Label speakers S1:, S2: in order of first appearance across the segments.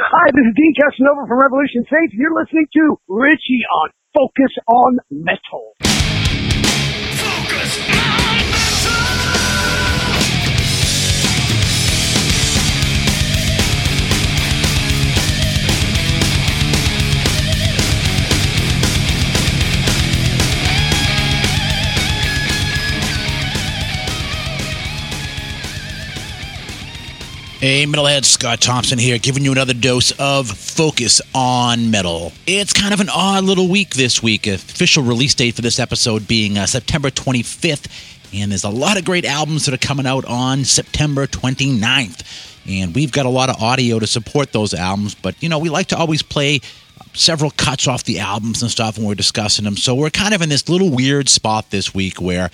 S1: Hi, this is Deen Castronovo from Revolution Saints. You're listening to Richie on Focus on Metal.
S2: Hey, Metalhead, Scott Thompson here, giving you another dose of Focus on Metal. It's kind of an odd little week this week. Official release date for this episode being uh, September 25th, and there's a lot of great albums that are coming out on September 29th. And we've got a lot of audio to support those albums, but you know, we like to always play several cuts off the albums and stuff when we're discussing them. So we're kind of in this little weird spot this week where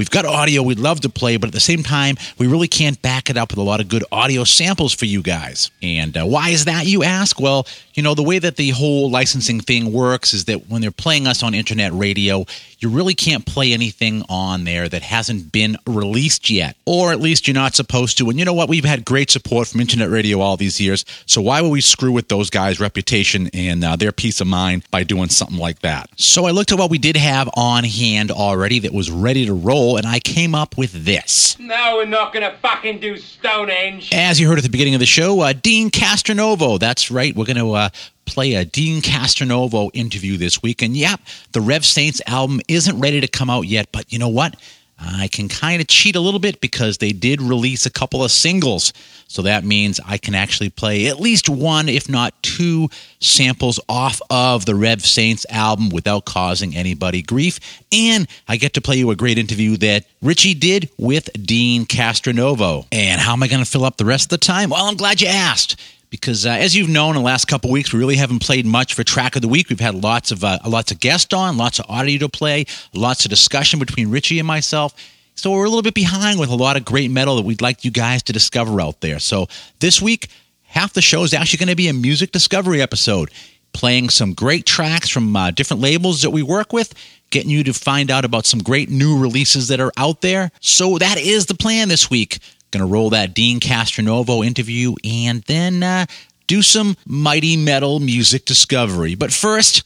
S2: We've got audio we'd love to play, but at the same time, we really can't back it up with a lot of good audio samples for you guys. And uh, why is that, you ask? Well, you know, the way that the whole licensing thing works is that when they're playing us on internet radio, you really can't play anything on there that hasn't been released yet, or at least you're not supposed to. And you know what? We've had great support from internet radio all these years, so why would we screw with those guys' reputation and uh, their peace of mind by doing something like that? So I looked at what we did have on hand already that was ready to roll, and I came up with this.
S3: No, we're not gonna fucking do Stonehenge.
S2: As you heard at the beginning of the show, uh, Deen Castronovo. That's right. We're going to uh, play a Deen Castronovo interview this week. And yep, the Rev Saints album isn't ready to come out yet, but you know what? I can kind of cheat a little bit because they did release a couple of singles. So that means I can actually play at least one, if not two, samples off of the Rev Saints album without causing anybody grief. And I get to play you a great interview that Richie did with Deen Castronovo. And how am I going to fill up the rest of the time? Well, I'm glad you asked because uh, as you've known in the last couple weeks, we really haven't played much for track of the week. We've had lots of uh, lots of guests on, lots of audio to play, lots of discussion between Richie and myself. So we're a little bit behind with a lot of great metal that we'd like you guys to discover out there. So this week, half the show is actually going to be a music discovery episode, playing some great tracks from uh, different labels that we work with. Getting you to find out about some great new releases that are out there. So that is the plan this week. Going to roll that Deen Castronovo interview and then uh, do some mighty metal music discovery. But first,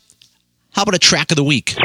S2: how about a track of the week?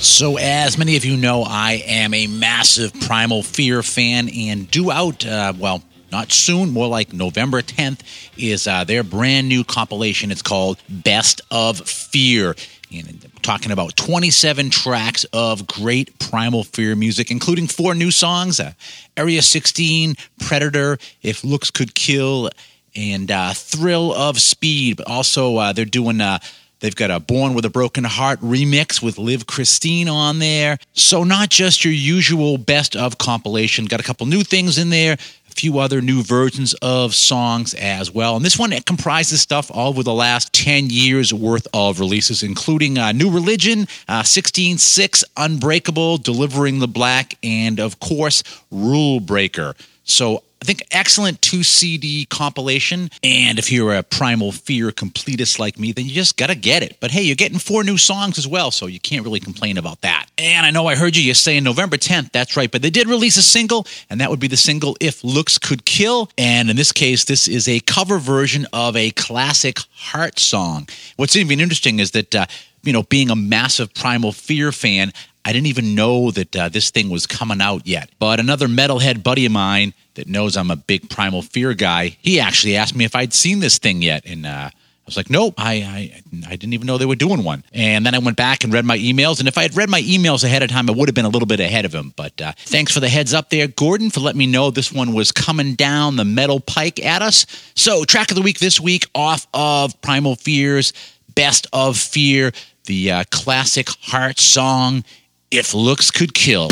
S2: So, as many of you know, I am a massive Primal Fear fan and do out, uh, well, not soon, more like November 10th, is uh, their brand new compilation. It's called Best of Fear. And talking about 27 tracks of great Primal Fear music, including four new songs uh, Area 16, Predator, If Looks Could Kill, and uh, Thrill of Speed. But also, uh, they're doing. Uh, They've got a Born with a Broken Heart remix with Liv Kristine on there. So, not just your usual best of compilation, got a couple new things in there, few other new versions of songs as well. And this one comprises stuff over the last 10 years worth of releases, including uh, New Religion, uh, 16-6, Unbreakable, Delivering the Black, and of course, Rule Breaker. So I think excellent two CD compilation. And if you're a Primal Fear completist like me, then you just got to get it. But hey, you're getting four new songs as well, so you can't really complain about that. And I know I heard you, you're saying November 10th. That's right. But they did release a single, and that would be the single If Looks Could Kill. And in this case, this is a cover version of a classic Heart song. What's even interesting is that, uh, you know, being a massive Primal Fear fan, I didn't even know that uh, this thing was coming out yet. But another metalhead buddy of mine that knows I'm a big Primal Fear guy, he actually asked me if I'd seen this thing yet. And uh, I was like, nope, I, I, I didn't even know they were doing one. And then I went back and read my emails. And if I had read my emails ahead of time, I would have been a little bit ahead of him. But uh, thanks for the heads up there, Gordon, for letting me know this one was coming down the metal pike at us. So, track of the week this week off of Primal Fear's Best of Fear, the uh, classic heart song if looks could kill.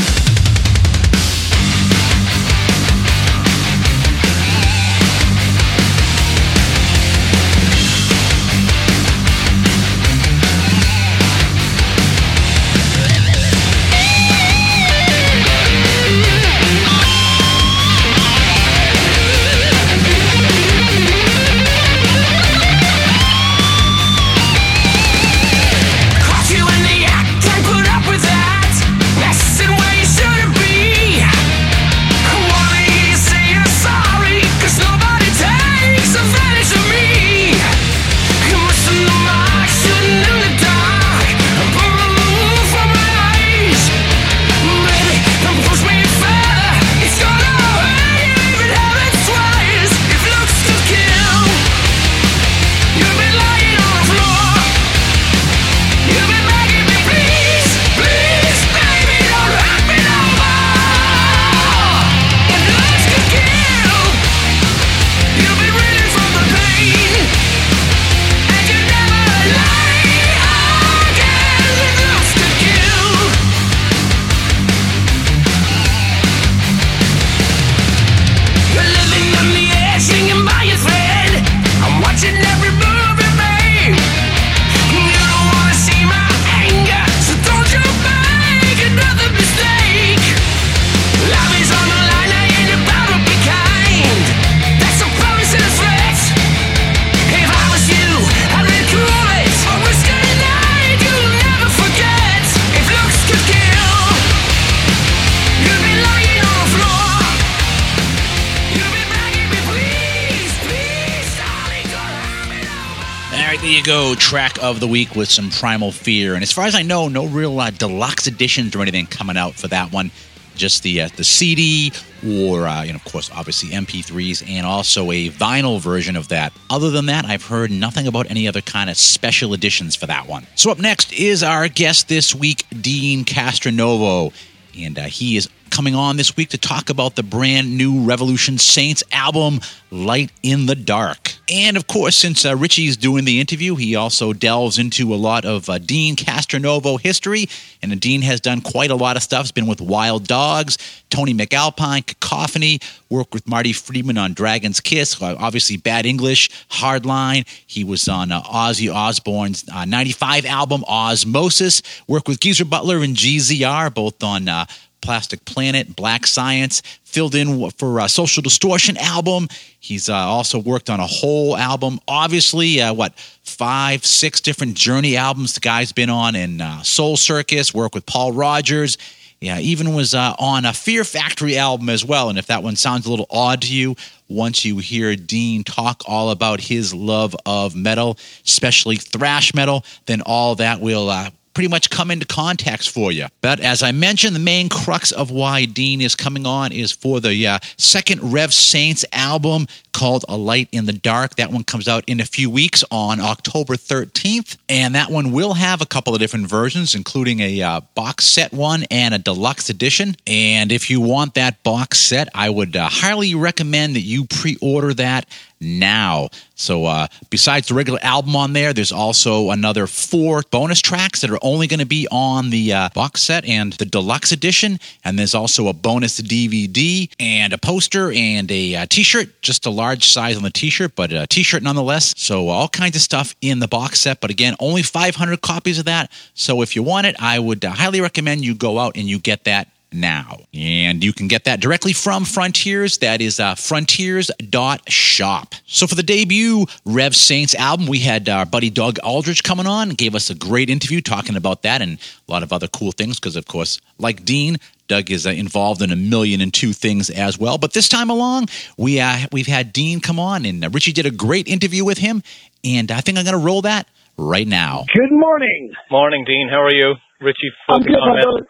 S2: Track of the week with some Primal Fear. And as far as I know, no real uh, deluxe editions or anything coming out for that one. Just the uh, the CD, or uh, you know, of course, obviously MP3s, and also a vinyl version of that. Other than that, I've heard nothing about any other kind of special editions for that one. So up next is our guest this week, Deen Castronovo, and uh, he is coming on this week to talk about the brand new Revolution Saints album, Light in the Dark. And of course, since uh, Richie's doing the interview, he also delves into a lot of uh, Deen Castronovo history. And Deen has done quite a lot of stuff. He's been with Wild Dogs, Tony MacAlpine, Cacophony, worked with Marty Friedman on Dragon's Kiss, uh, obviously Bad English, Hardline. He was on uh, Ozzy Osbourne's uh, 95 album, Ozzmosis, worked with Geezer Butler and GZR, both on uh, Plastic Planet, Black Science, filled in for a Social Distortion album. He's uh, also worked on a Hole album. Obviously, uh, what five, six different Journey albums the guy's been on, and uh, Soul Circus. Worked with Paul Rodgers. Yeah, even was uh, on a Fear Factory album as well. And if that one sounds a little odd to you, once you hear Deen talk all about his love of metal, especially thrash metal, then all that will uh, pretty much come into context for you. But as I mentioned, the main crux of why Deen is coming on is for the uh, second Rev Saints album called A Light in the Dark. That one comes out in a few weeks on October 13th. And that one will have a couple of different versions, including a uh, box set one and a deluxe edition. And if you want that box set, I would uh, highly recommend that you pre order that now. So, uh, besides the regular album on there, there's also another four bonus tracks that are only going to be on the uh, box set and the deluxe edition. And there's also a bonus DVD and a poster and a uh, shirt, just a large size on the t shirt, but a t shirt nonetheless. So, all kinds of stuff in the box set. But again, only 500 copies of that. So, if you want it, I would uh, highly recommend you go out and you get that now. And you can get that directly from Frontiers. That is uh, frontiers.shop. So for the debut Rev Saints album, we had our buddy Doug Aldrich coming on, gave us a great interview talking about that and a lot of other cool things because, of course, like Deen, Doug is uh, involved in a million and two things as well. But this time along, we uh, we've had Deen come on, and uh, Richie did a great interview with him, and I think I'm going to roll that right now.
S1: Good morning.
S4: Morning, Deen. How are you? Richie,
S1: I'm good,
S4: on
S1: my
S4: it.
S1: brother.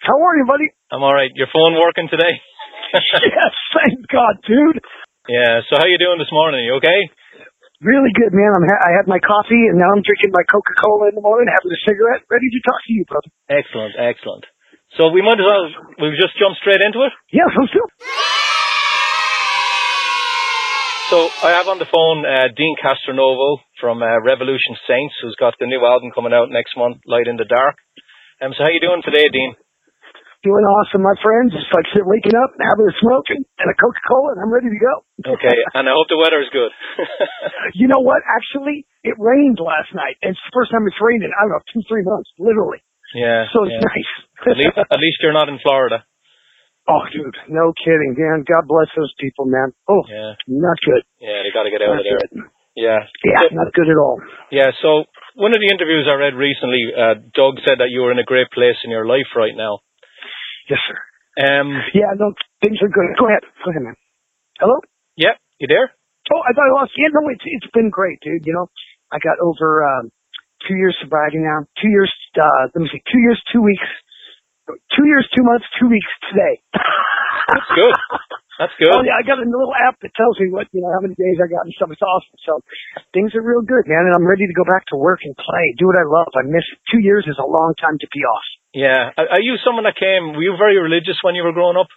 S1: How are you, buddy?
S4: I'm all right. Your phone working today?
S1: yes, thank God, dude.
S4: yeah. So how you doing this morning? You okay?
S1: Really good, man. I'm ha- I had my coffee and now I'm drinking my Coca Cola in the morning, having a cigarette, ready to talk to you, brother.
S4: Excellent, excellent. So we might as well we've just jumped straight into it.
S1: Yes, let's do.
S4: So I have on the phone uh, Deen Castronovo from uh, Revolution Saints, who's got the new album coming out next month, Light in the Dark. Um, so how you doing today, Deen?
S1: Doing awesome, my friends. Just like sit- waking up, and having a smoke and, and a Coca Cola, and I'm ready to go.
S4: Okay, and I hope the weather is good.
S1: You know what? Actually, it rained last night. And it's the first time it's rained in I don't know two, three months, literally.
S4: yeah.
S1: So it's
S4: yeah.
S1: nice.
S4: At least, at least you're not in Florida.
S1: oh, dude, no kidding, man. God bless those people, man. Oh,
S4: Yeah.
S1: not good.
S4: Yeah, they got to get out
S1: Not
S4: of there.
S1: good.
S4: Yeah.
S1: Yeah,
S4: So-
S1: not good at all.
S4: Yeah, so one of the interviews I read recently, uh, Doug said that you were in a great place in your life right now.
S1: Yes, sir.
S4: Um,
S1: Yeah, no, things are good. Go ahead. Go ahead, man. Hello?
S4: yeah, you there?
S1: Oh, I thought I lost. Yeah, no, it's it's been great, dude. You know, I got over um, two years sobriety now. Two years. Uh, let me see. Two years, two weeks. Two years, two months, two weeks today.
S4: That's good. That's good.
S1: Oh yeah, I got a little app that tells me what you know how many days I got and stuff. It's awesome. So things are real good, man, and I'm ready to go back to work and play, do what I love. I miss it. Two years is a long time to be off.
S4: Yeah. Are you someone that came, were you very religious when you were growing up?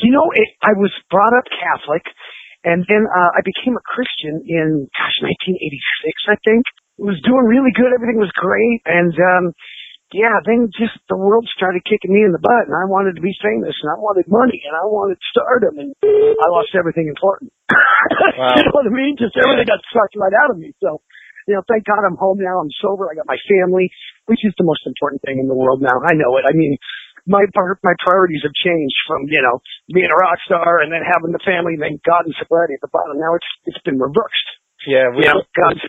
S1: You know, it, I was brought up Catholic, and then uh, I became a Christian in gosh 1986, I think. It was doing really good. Everything was great, and um, yeah, then just the world started kicking me in the butt, and I wanted to be famous, and I wanted money, and I wanted stardom, and I lost everything important.
S4: Wow.
S1: you know what I mean? Just everything got sucked right out of me. So, you know, thank God I'm home now. I'm sober. I got my family, which is the most important thing in the world now. I know it. I mean, my my priorities have changed from you know being a rock star and then having the family, and then God and sobriety at the bottom. Now it's it's been reversed.
S4: Yeah, we
S1: You know, God's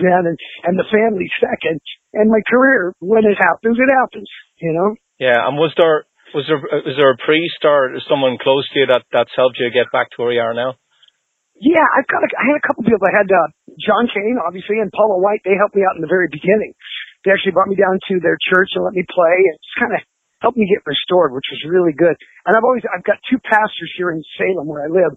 S1: man and and the family second, and my career when it happens, it happens. You know.
S4: yeah. And was there, was there, was there a priest or someone close to you that, that's helped you get back to where you are now?
S1: Yeah, I've got. A, I had a couple people. I had uh, John Cain, obviously, and Paula White, they helped me out in the very beginning. They actually brought me down to their church and let me play and just kind of helped me get restored, which was really good. And I've always, I've got two pastors here in Salem where I live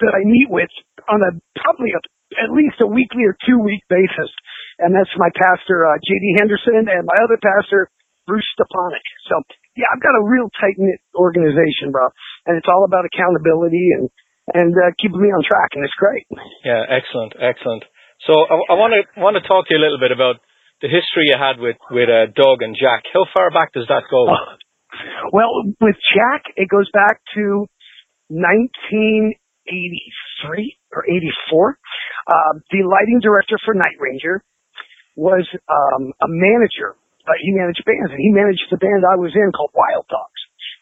S1: that I meet with on a probably a, at least a weekly or two week basis. And that's my pastor, uh, JD Henderson and my other pastor, Bruce Stepanek. So yeah, I've got a real tight knit organization, bro. And it's all about accountability and, and, uh, keeping me on track. And it's great.
S4: Yeah. Excellent. Excellent. So I want to, want to talk to you a little bit about the history you had with, with, uh, Doug and Jack. How far back does that go?
S1: Oh, well, with Jack, it goes back to 1983 or 84. Uh, the lighting director for Night Ranger was um, a manager. Uh, he managed bands, and he managed the band I was in called Wild Dogs.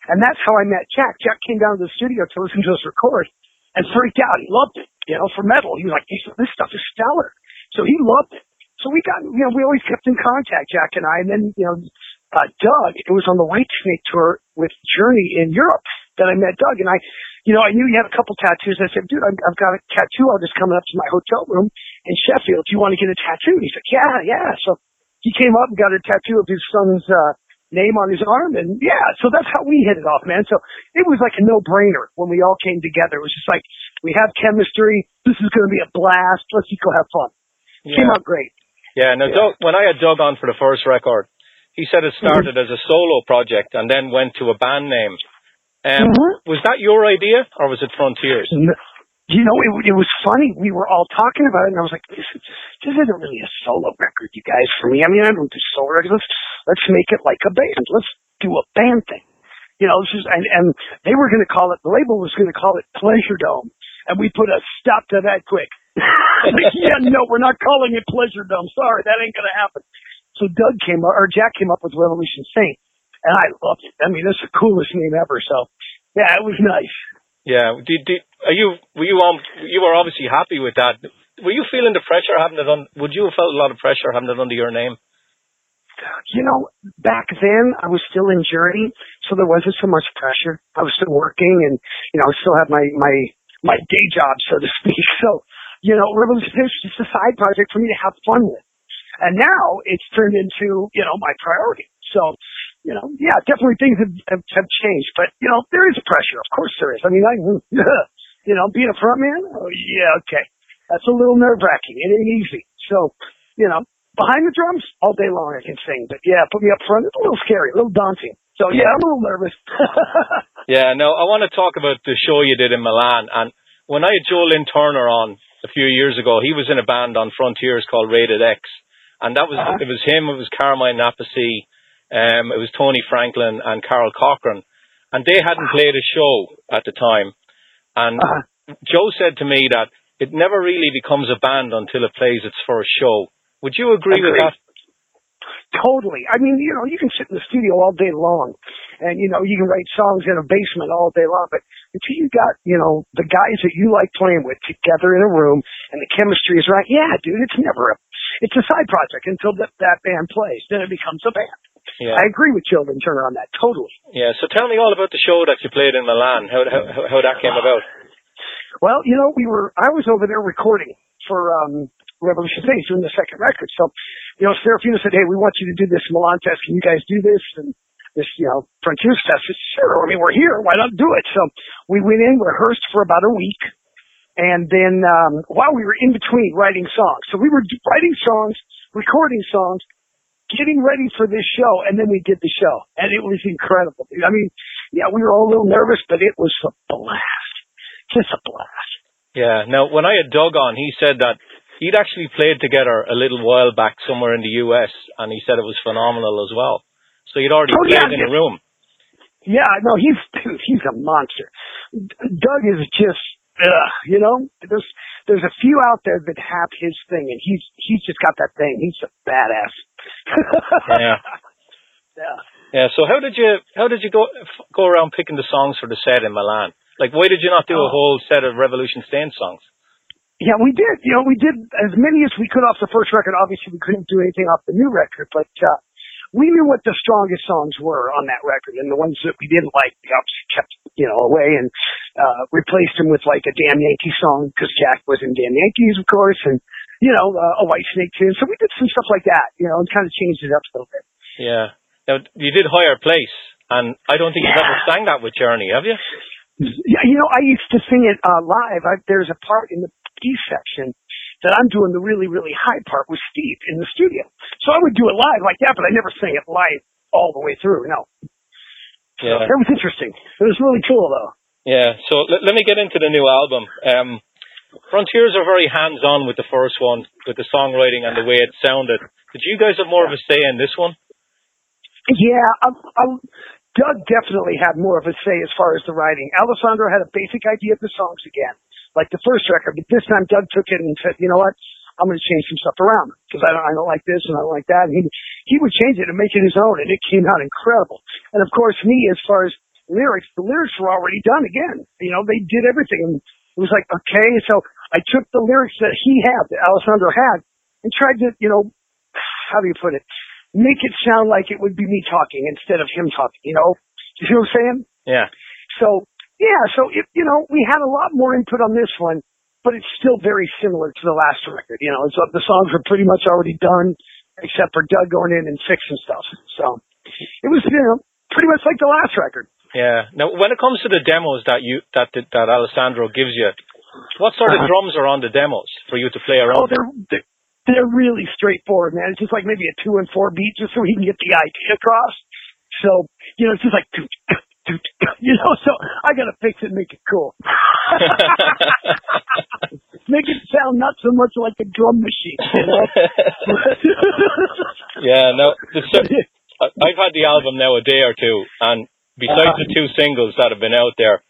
S1: And that's how I met Jack. Jack came down to the studio to listen to us record and freaked out. He loved it, you know, for metal. He was like, this stuff is stellar. So he loved it. So we got, you know, we always kept in contact, Jack and I. And then, you know, uh, Doug, it was on the Whitesnake tour with Journey in Europe that I met Doug. And I, you know, I knew he had a couple tattoos. I said, dude, I've, got a tattoo artist coming up to my hotel room in Sheffield. Do you want to get a tattoo? He said, yeah, yeah. So he came up and got a tattoo of his son's, uh, name on his arm. And yeah, so that's how we hit it off, man. So it was like a no brainer when we all came together. It was just like, we have chemistry. This is going to be a blast. Let's just go have fun. Yeah. Came out great.
S4: Yeah. Now, yeah. Doug, when I had Doug on for the first record, he said it started mm-hmm. as a solo project and then went to a band name. Um, mm-hmm. Was that your idea, or was it Frontiers?
S1: You know, it, it was funny. We were all talking about it, and I was like, "This, is, this isn't really a solo record, you guys. For me, I mean, I don't do solo records. Let's let's make it like a band. Let's do a band thing. You know, this is, and and they were going to call it. The label was going to call it Pleasure Dome, and we put a stop to that quick. yeah, no, we're not calling it Pleasure Dome. Sorry, that ain't going to happen. So Doug came up, or Jack came up with Revolution Saint and I loved it. I mean, that's the coolest name ever. So, yeah, it was nice.
S4: Yeah. Did, did are you were you um you were obviously happy with that? Were you feeling the pressure having it on? Would you have felt a lot of pressure having it under your name?
S1: You know, back then I was still in Journey, so there wasn't so much pressure. I was still working, and you know, I still had my my my day job, so to speak. So, you know, it was just a side project for me to have fun with. And now it's turned into, you know, my priority. So, you know, yeah, definitely things have, have, have changed, but you know, there is pressure. Of course there is. I mean, I, you know, being a front man, oh yeah, okay. That's a little nerve wracking. It ain't easy. So, you know, behind the drums all day long I can sing, but yeah, put me up front. It's a little scary, a little daunting. So yeah, I'm a little nervous.
S4: yeah, no, I want to talk about the show you did in Milan. And when I had Joe Lynn Turner on a few years ago, he was in a band on Frontiers called Rated X. And that was, uh-huh. it was him, it was Carmine Appice, um, it was Tony Franklin and Karl Cochran, and they hadn't played a show at the time. And uh-huh. Joe said to me that it never really becomes a band until it plays its first show. Would you agree with that?
S1: Totally. I mean, you know, you can sit in the studio all day long and, you know, you can write songs in a basement all day long, but until you got, you know, the guys that you like playing with together in a room and the chemistry is right, yeah, dude, it's never a, it's a side project until that, that band plays. Then it becomes a band. Yeah. I agree with Joe Lynn Turner on that, totally.
S4: Yeah, so tell me all about the show that you played in Milan, how, how, how that came about.
S1: Well, you know, we were, I was over there recording for, um, Revolution Saint doing the second record. So, you know, Serafino said, Hey, we want you to do this Milan test. Can you guys do this? And this, you know, Frontiers test. I said, sure. I mean, we're here. Why not do it? So we went in, rehearsed for about a week. And then, um, while we were in between writing songs, so we were writing songs, recording songs, getting ready for this show, and then we did the show, and it was incredible. I mean, yeah, we were all a little nervous, but it was a blast, just a blast.
S4: Yeah. Now, when I had Doug on, he said that he'd actually played together a little while back somewhere in the U.S., and he said it was phenomenal as well. So you'd already oh, played yeah, in the room.
S1: Yeah, no, he's dude, he's a monster. Doug is just, uh, you know, there's there's a few out there that have his thing, and he's he's just got that thing. He's a badass
S4: yeah.
S1: Yeah.
S4: Yeah. So how did you how did you go go around picking the songs for the set in Milan? Like, why did you not do a oh. whole set of Revolution Saints songs?
S1: Yeah, we did. You know, we did as many as we could off the first record. Obviously, we couldn't do anything off the new record, but uh, we knew what the strongest songs were on that record, and the ones that we didn't like, we obviously kept you know away and uh, replaced them with like a Damn Yankee song because Jack was in Damn Yankees, of course, and you know, uh, a White Snake tune. So we did some stuff like that, you know, and kind of changed it up a little bit.
S4: Yeah. Now you did higher place, and I don't think you've ever sang that with Journey, have you?
S1: Yeah, you know, I used to sing it uh, live. I, there's a part in the B section that I'm doing the really, really high part with Steve in the studio. So I would do it live like that, but I never sang it live all the way through. No.
S4: Yeah.
S1: That was interesting. It was really cool though.
S4: Yeah. So let, let me get into the new album. Um, Frontiers are very hands-on with the first one, with the songwriting and the way it sounded. Did you guys have more of a say in this one?
S1: Yeah, I'm, I'm, Doug definitely had more of a say as far as the writing. Alessandro had a basic idea of the songs again, like the first record, but this time Doug took it and said, you know what? I'm going to change some stuff around because I don't, I don't like this and I don't like that. And he, he would change it and make it his own and it came out incredible. And of course, me, as far as lyrics, the lyrics were already done again. You know, they did everything. And it was like, okay. So I took the lyrics that he had, that Alessandro had, and tried to, you know, how do you put it? Make it sound like it would be me talking instead of him talking, you know? You see what I'm saying?
S4: Yeah.
S1: So, yeah, so, it, you know, we had a lot more input on this one, but it's still very similar to the last record. You know, it's, uh, the songs were pretty much already done, except for Doug going in and fixing stuff. So, it was, you know, pretty much like the last record.
S4: Yeah. Now, when it comes to the demos that you that that, Alessandro gives you, what sort of
S1: Uh-huh.
S4: drums are on the demos for you to play
S1: Oh,
S4: around?
S1: they're, they're they're really straightforward, man. It's just like maybe a two and four beat, just so he can get the idea across. So you know, it's just like, you know. So I gotta fix it, and make it cool, make it sound not so much like a drum machine. You know?
S4: yeah. No. The, so- I've had the album now a day or two, and besides uh-huh. the two singles that have been out there,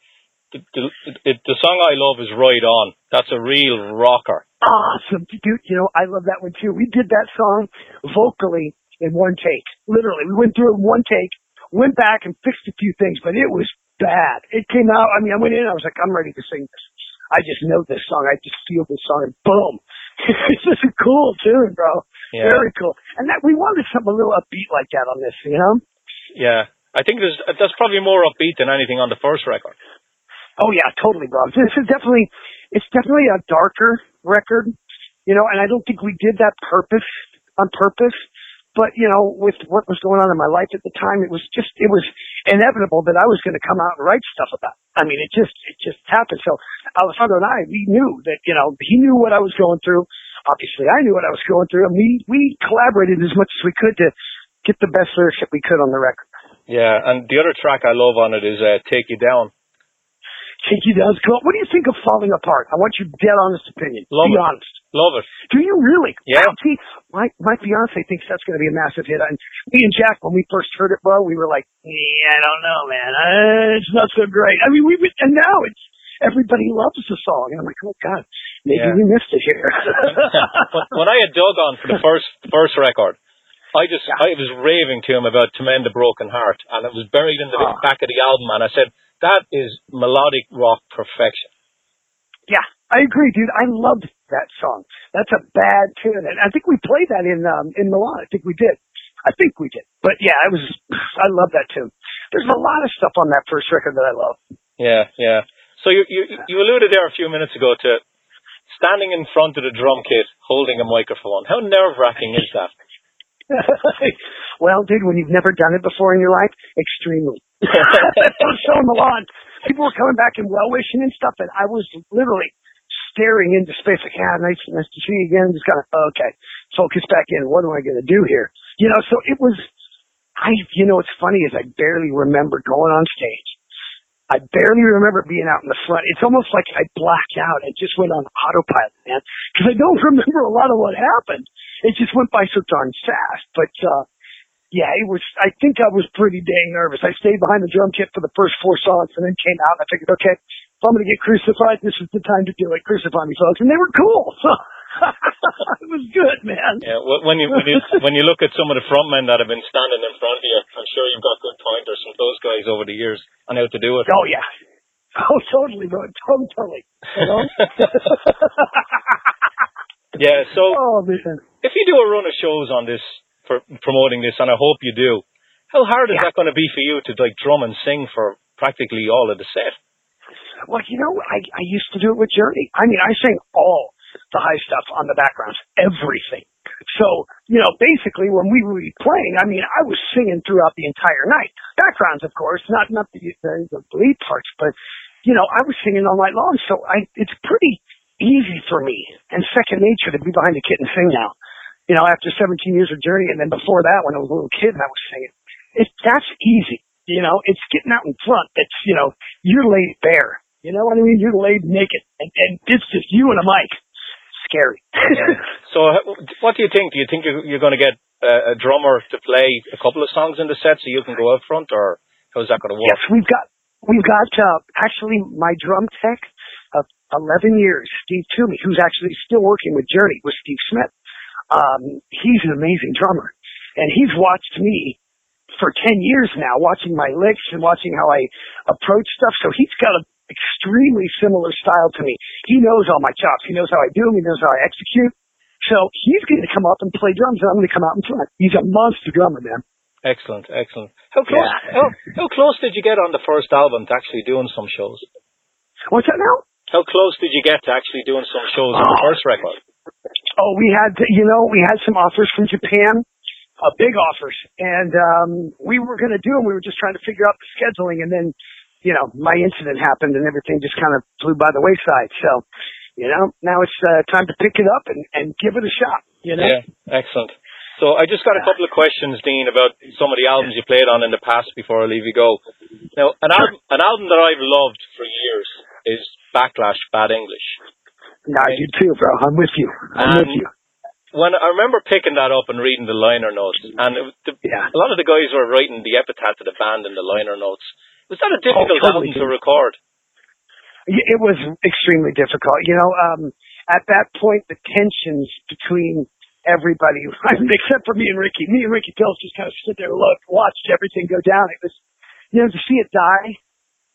S4: the, the, the, the song I love is Right On." That's a real rocker.
S1: awesome, dude. You know, I love that one too. We did that song vocally in one take. Literally, we went through it in one take, went back and fixed a few things, but it was bad. It came out. I mean, I went in. I was like, I'm ready to sing this. I just know this song. I just feel this song, and boom. it's just a cool tune, bro.
S4: Yeah.
S1: Very cool. And that we wanted something a little upbeat like that on this, you know?
S4: Yeah. I think there's that's probably more upbeat than anything on the first record.
S1: Oh yeah, totally, Bob. This is definitely, it's definitely a darker record, you know, and I don't think we did that purpose, on purpose. But, you know, with what was going on in my life at the time, it was just, it was inevitable that I was going to come out and write stuff about. I mean, it just, it just happened. So Alessandro and I, we knew that, you know, he knew what I was going through. Obviously, I knew what I was going through, and we, we collaborated as much as we could to get the best lyrics that we could on the record.
S4: Yeah. And the other track I love on it is uh, "Take You Down."
S1: Kinky does cool. What do you think of falling apart? I want your dead honest opinion.
S4: Love
S1: Be
S4: it.
S1: honest.
S4: Love it.
S1: Do you really?
S4: Yeah.
S1: Wow, see, my my fiance thinks that's going to be a massive hit. And me and Jack, when we first heard it, bro, we were like, yeah, I don't know, man. Uh, it's not so great. I mean, we and now it's everybody loves the song, and I'm like, oh god, maybe
S4: Yeah.
S1: we missed it here.
S4: when, when I had Doug on for the first first record, I just
S1: Yeah.
S4: I was raving to him about "To Mend a Broken Heart," and it was buried in the
S1: Ah.
S4: back of the album. And I said, "That is melodic rock perfection."
S1: yeah, I agree, dude. I loved that song. That's a bad tune, and I think we played that in um in Milan. I think we did. I think we did. But yeah, I was. I love that tune. There's a lot of stuff on that first record that I love.
S4: Yeah, yeah. So you you you alluded there a few minutes ago to standing in front of the drum kit holding a microphone. How nerve wracking is that?
S1: well, dude, when you've never done it before in your life, extremely. What was so in Milan. People were coming back and well wishing and stuff, and I was literally staring into space like, yeah, nice, nice to see you again. Just kind of, okay, focus back in. What am I going to do here? You know, so it was, I, you know, what's funny is I barely remember going on stage. I barely remember being out in the front. It's almost like I blacked out. It just went on autopilot, man. Because I don't remember a lot of what happened. It just went by so darn fast. But, uh, yeah, it was, I think I was pretty dang nervous. I stayed behind the drum kit for the first four songs and then came out and I figured, okay, if I'm going to get crucified, this is the time to do it. Crucify me, folks. And they were cool. So. it was good, man.
S4: Yeah, when you when you when you look at some of the frontmen that have been standing in front of you, I'm sure you've got good pointers from those guys over the years on how to do it.
S1: Oh, yeah. Oh, totally, bro. Totally. You know?
S4: Yeah, so
S1: oh,
S4: if you do a run of shows on this for promoting this, and I hope you do, how hard is
S1: Yeah.
S4: that going to be for you to like drum and sing for practically all of the set?
S1: Well, you know, I I used to do it with Journey. I mean, I sang all the high stuff on the backgrounds, everything. So, you know, basically when we were playing, I mean, I was singing throughout the entire night. Backgrounds, of course, not, not the, the, the lead parts, but, you know, I was singing all night long. So I, it's pretty easy for me and second nature to be behind a kit and sing now. You know, after 17 years of journey and then before that when I was a little kid and I was singing. It, that's easy. You know, it's getting out in front. It's, you know, you're laid bare. You know what I mean? You're laid naked and, and it's just you and a mic scary.
S4: so, what do you think? Do you think you're, you're going to get a, a, drummer to play a couple of songs in the set so you can go up front, or how's that going to work?
S1: Yes, we've got we've got uh, actually my drum tech of 11 years, Steve Toomey, who's actually still working with Journey with Steve Smith. Um, he's an amazing drummer, and he's watched me for 10 years now, watching my licks and watching how I approach stuff. So he's got an extremely similar style to me. He knows all my chops. He knows how I do them. He knows how I execute. So he's going to come up and play drums, and I'm going to come out in front. He's a monster drummer, man.
S4: Excellent, excellent. How close? Yeah. how, how close did you get on the first album to actually doing some shows?
S1: What's that now?
S4: How close did you get to actually doing some shows on the first record?
S1: Oh, we had, you know, we had some offers from Japan, uh, big offers, and um, we were going to do them. We were just trying to figure out the scheduling, and then you know, my incident happened and everything just kind of flew by the wayside. So, you know, now it's uh, time to pick it up and, and give it a shot, you know?
S4: Yeah, excellent. So I just got a couple of questions, Deen, about some of the albums you played on in the past before I leave you go. Now, an album, an album that I've loved for years is Backlash, Bad English.
S1: Yeah, you too, bro. I'm with you. I'm and with you.
S4: When I remember picking that up and reading the liner notes, and it, the, yeah. a lot of the guys were writing the epitaph of the band in the liner notes. Was that a difficult oh, totally album to record?
S1: It was extremely difficult. You know, um, at that point, the tensions between everybody, except for me and Ricky, me and Ricky Phillips just kind of stood there, and looked, watched everything go down. It was, you know, to see it die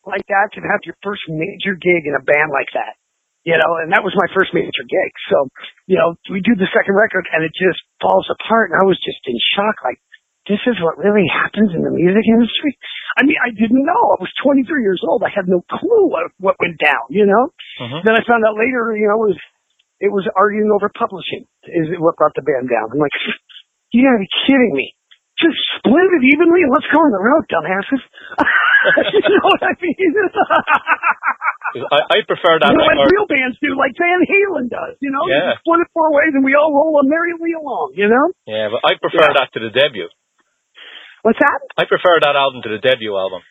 S1: like that, to have your first major gig in a band like that, you know, and that was my first major gig. So, you know, we do the second record and it just falls apart, and I was just in shock, like, this is what really happens in the music industry. I mean, I didn't know. I was 23 years old. I had no clue what, what went down, you know? Uh-huh. Then I found out later, you know, it was, it was arguing over publishing is what brought the band down. I'm like, you gotta be kidding me. Just split it evenly and let's go on the road, dumbasses. you know what I mean?
S4: I, I prefer that.
S1: You know, like real bands do, like Van Halen does. You know, yeah. you split it four ways and we all roll merrily along. You know?
S4: Yeah, but I prefer yeah. that to the debut.
S1: What's that?
S4: I prefer that album to the debut album.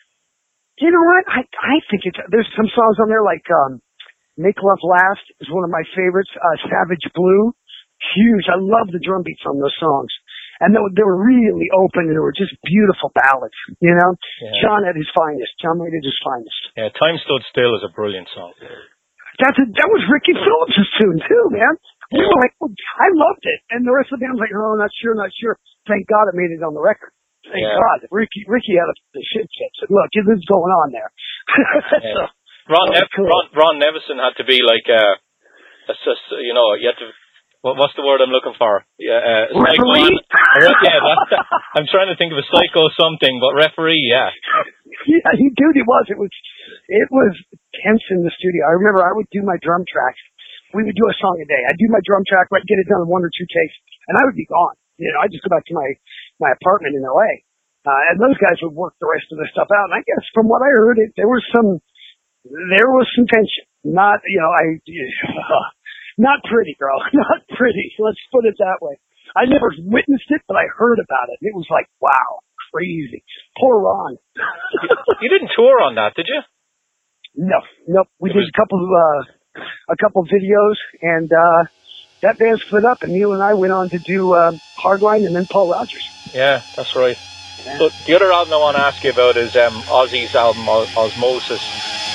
S1: You know what? I I think it's there's some songs on there like um Make Love Last is one of my favorites. Uh Savage Blue, huge. I love the drum beats on those songs. And they were, they were really open and they were just beautiful ballads, you know? Yeah. John at his finest. John Waite at his finest.
S4: Yeah, Time Stood Still is a brilliant song.
S1: That's a, that was Ricky Phillips' tune too, man. We were like, oh, I loved it. And the rest of the band was like, oh, not sure, not sure. Thank God it made it on the record. Thank yeah. God, Ricky Ricky had a, the shit. Said, Look, this is going on there.
S4: so, Ron, Nev- cool. Ron Ron Nevison had to be like uh, a, a, you know, you had to. What, what's the word I'm looking for? Yeah, uh,
S1: referee.
S4: yeah, I'm trying to think of a psycho something, but referee, yeah.
S1: Yeah, he dude, it was. It was, it was tense in the studio. I remember I would do my drum tracks. We would do a song a day. I'd do my drum track, I'd get it done in one or two takes, and I would be gone. You know, I'd just go back to my my apartment in LA. Uh, and those guys would work the rest of the stuff out. And I guess from what I heard, it, there was some, there was some tension. Not, you know, I, uh, not pretty, girl. Not pretty. Let's put it that way. I never witnessed it, but I heard about it. It was like, wow, crazy. Poor Ron.
S4: you didn't tour on that, did you?
S1: No, nope. We did a couple, uh, a couple of videos and, uh, that band split up, and Neal and I went on to do uh, Hardline and then Paul Rodgers.
S4: Yeah, that's right. Yeah. So the other album I want to ask you about is um, Ozzy's album Ozzmosis.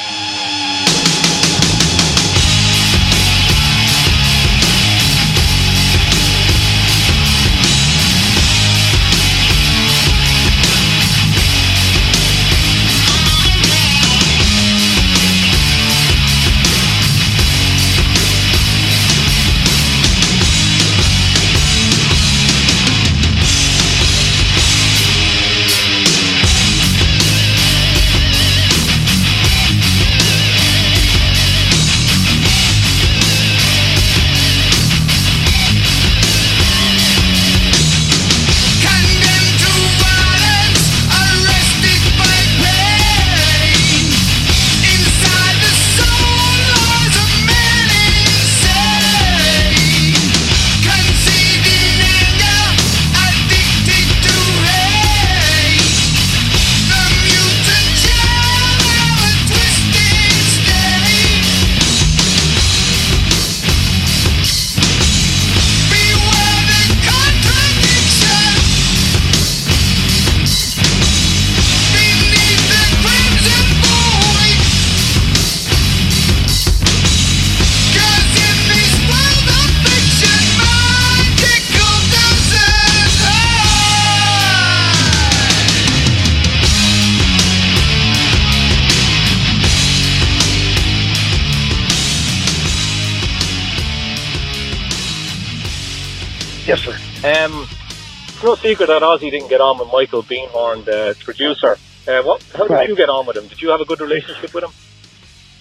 S4: It's no secret that Ozzy didn't get on with Michael Beinhorn, the producer. Uh, what? How did
S1: Right.
S4: you get on with him? Did you have a good relationship with him?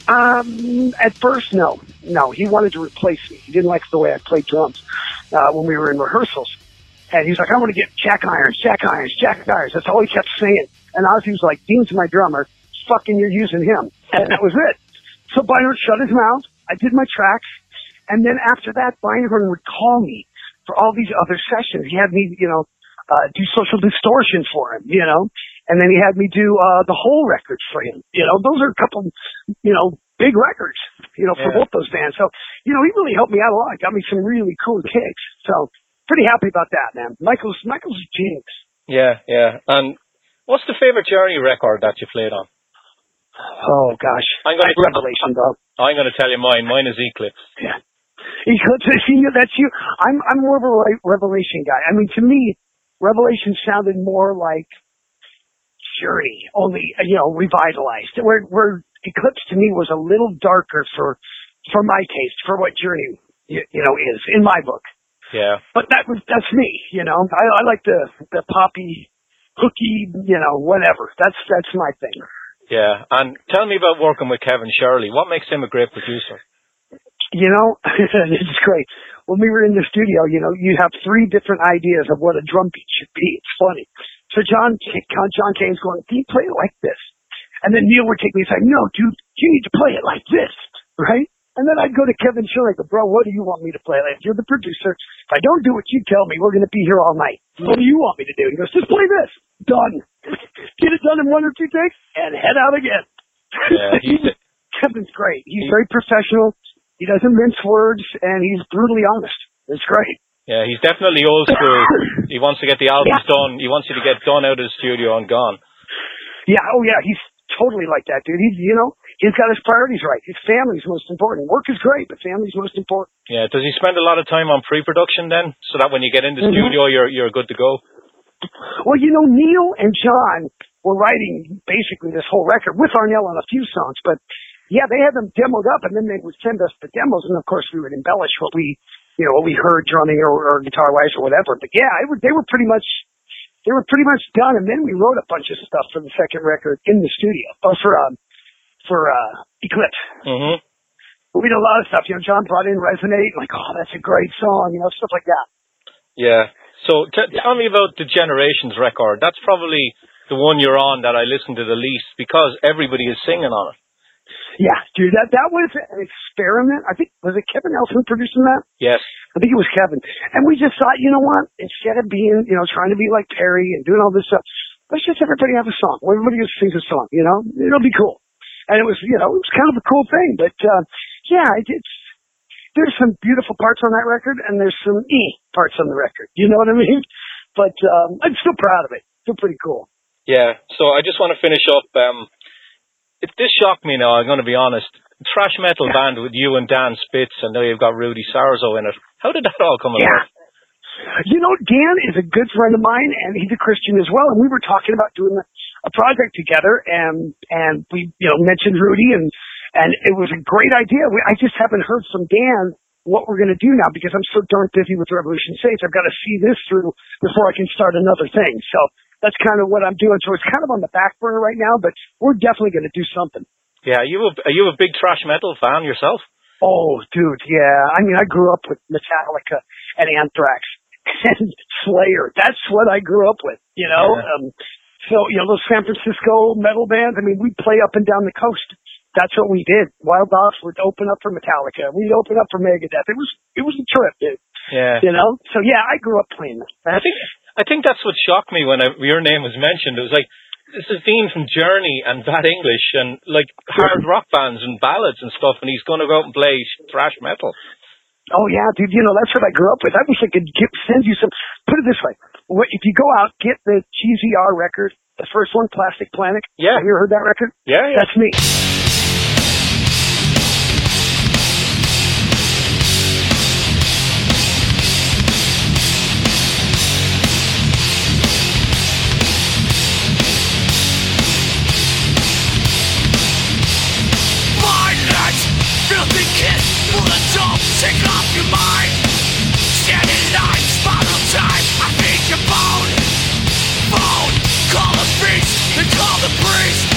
S1: Um, at first, no, no. He wanted to replace me. He didn't like the way I played drums uh, when we were in rehearsals, and he's like, "I want to get jack irons, jack irons, jack irons." That's all he kept saying. And Ozzy was like, "Deen's my drummer. Fucking, you're using him." And that was it. So Beinhorn shut his mouth. I did my tracks, and then after that, Beinhorn would call me for all these other sessions. He had me, you know, uh, do social distortion for him, you know, and then he had me do uh, the Hole record for him. You know, those are a couple, you know, big records, you know, for
S4: Yeah.
S1: both those bands. So, you know, he really helped me out a lot. Got me some really cool kicks. So, pretty happy about that, man. Michael's Michael's a genius.
S4: Yeah, yeah. And what's the favorite Journey record that you played on?
S1: Oh gosh,
S4: I'm gonna-
S1: Revelation, dog.
S4: I'm going to tell you mine. Mine is Eclipse.
S1: Yeah. Eclipse, see, you that's you. I'm, I'm more of a re- Revelation guy. I mean, to me, Revelation sounded more like Journey, only, you know, revitalized. Where, where Eclipse to me was a little darker for, for my taste, for what Journey, you, you know, is in my book.
S4: Yeah.
S1: But that was, that's me, you know. I, I like the, the poppy, hooky, you know, whatever. That's, that's my thing.
S4: Yeah. And tell me about working with Kevin Shirley. What makes him a great producer?
S1: You know, it's great. When we were in the studio, you know, you have three different ideas of what a drum beat should be. It's funny. So John, John Cain's going, "Do you play it like this?" And then Neal would take me and say, "No, dude, you need to play it like this, right?" And then I'd go to Kevin Shirley, go, "Bro, what do you want me to play? Like, you're the producer. If I don't do what you tell me, we're going to be here all night. What do you want me to do?" He goes, "Just play this. Done. Get it done in one or two takes, and head out again."
S4: Yeah, he's-
S1: Kevin's great. He's very professional. He doesn't mince words, and he's brutally honest. It's great.
S4: Yeah, he's definitely old school. he wants to get the albums
S1: Yeah.
S4: done. He wants you to get done out of the studio and gone.
S1: Yeah, oh yeah, he's totally like that, dude. He's, you know, he's got his priorities right. His family's most important. Work is great, but family's most important.
S4: Yeah. Does he spend a lot of time on pre-production then, so that when you get in the
S1: Mhm.
S4: studio, you're you're good to go?
S1: Well, you know, Neal and John were writing basically this whole record with Arnel on a few songs, but yeah, they had them demoed up, and then they would send us the demos, and of course we would embellish what we, you know, what we heard drumming or, or guitar wise or whatever. But yeah, it would, they were pretty much, they were pretty much done, and then we wrote a bunch of stuff for the second record in the studio, or for um, for uh, Eclipse.
S4: hmm
S1: We did a lot of stuff. You know, John brought in Resonate, like, oh, that's a great song, you know, stuff like that.
S4: Yeah. So t- tell me about the Generations record. That's probably the one you're on that I listen to the least because everybody is singing on it.
S1: Yeah, dude, that that was an experiment. I think was it Kevin Nelson producing that?
S4: Yes.
S1: I think it was Kevin. And we just thought, you know what? Instead of being, you know, trying to be like Perry and doing all this stuff, let's just everybody have a song. Everybody just sings a song, you know? It'll be cool. And it was, you know, it was kind of a cool thing. But uh yeah, it, it's there's some beautiful parts on that record and there's some e parts on the record. You know what I mean? But um I'm still proud of it. Still pretty cool.
S4: Yeah. So I just want to finish up. Um, it, this shocked me now, I'm going to be honest. Thrash metal band with you and Dan Spitz, and now you've got Rudy Sarzo in it. How did that all come
S1: Yeah.
S4: about?
S1: You know, Dan is a good friend of mine, and he's a Christian as well. And we were talking about doing a, a project together, and and we, you know, mentioned Rudy, and and it was a great idea. We, I just haven't heard from Dan what we're going to do now because I'm so darn busy with Revolution Saints. I've got to see this through before I can start another thing. So that's kind of what I'm doing. So it's kind of on the back burner right now, but we're definitely going to do something.
S4: Yeah, are you a, are you a big thrash metal fan yourself?
S1: Oh, dude, yeah. I mean, I grew up with Metallica and Anthrax and Slayer. That's what I grew up with, you know?
S4: Yeah.
S1: Um, so, you know, those San Francisco metal bands, I mean, we'd play up and down the coast. That's what we did. Wild Dogs would open up for Metallica. We'd open up for Megadeth. It was, it was a trip, dude.
S4: Yeah.
S1: You know? So yeah, I grew up playing that.
S4: I think I think that's what shocked me when I, your name was mentioned. It was like this is Deen from Journey and Bad English and like hard rock bands and ballads and stuff, and he's going to go out and play thrash metal.
S1: Oh yeah, dude. You know that's what I grew up with. I wish I could get, send you some. Put it this way: What- if you go out, get the GZR record, the first one, Plastic Planet.
S4: Yeah.
S1: Have you ever heard that record?
S4: Yeah, yeah.
S1: That's me.
S5: call the priest.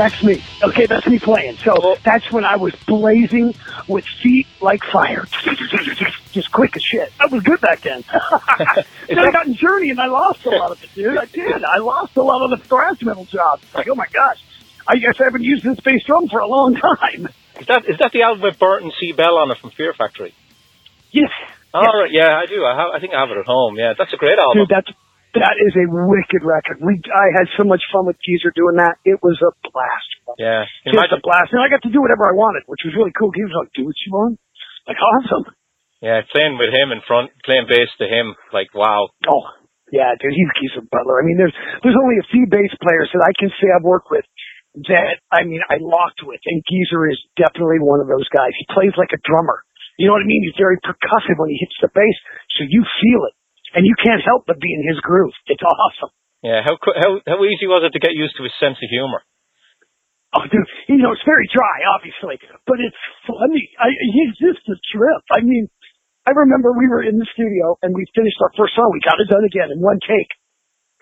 S1: That's me. Okay, that's me playing. So oh. that's when I was blazing with feet like fire. Just quick as shit. I was good back then. then I got in Journey and I lost a lot of it, dude. I did. I lost a lot of the thrash metal jobs. Like, oh my gosh. I guess I haven't used this bass drum for a long time.
S4: Is that is that the album with Burton C. Bell on it from Fear Factory?
S1: Yes.
S4: Oh, right, yeah, I do. I have. I think I have it at home. Yeah, that's a great album.
S1: Dude, that's that is a wicked record. We I had so much fun with Geezer doing that. It was a blast.
S4: Yeah,
S1: it
S4: was
S1: a blast. And I got to do whatever I wanted, which was really cool. He was like, do what you want. Like, awesome.
S4: Yeah, playing with him in front, playing bass to him, like wow.
S1: Oh, yeah, dude, he's Geezer Butler. I mean, there's there's only a few bass players that I can say I've worked with that I mean I locked with, and Geezer is definitely one of those guys. He plays like a drummer. You know what I mean? He's very percussive when he hits the bass, so you feel it, and you can't help but be in his groove. It's awesome.
S4: Yeah, how how how easy was it to get used to his sense of humor?
S1: Oh, dude, you know, it's very dry, obviously, but it's funny. I, he's just a trip. I mean, I remember we were in the studio and we finished our first song. We got it done again in one take.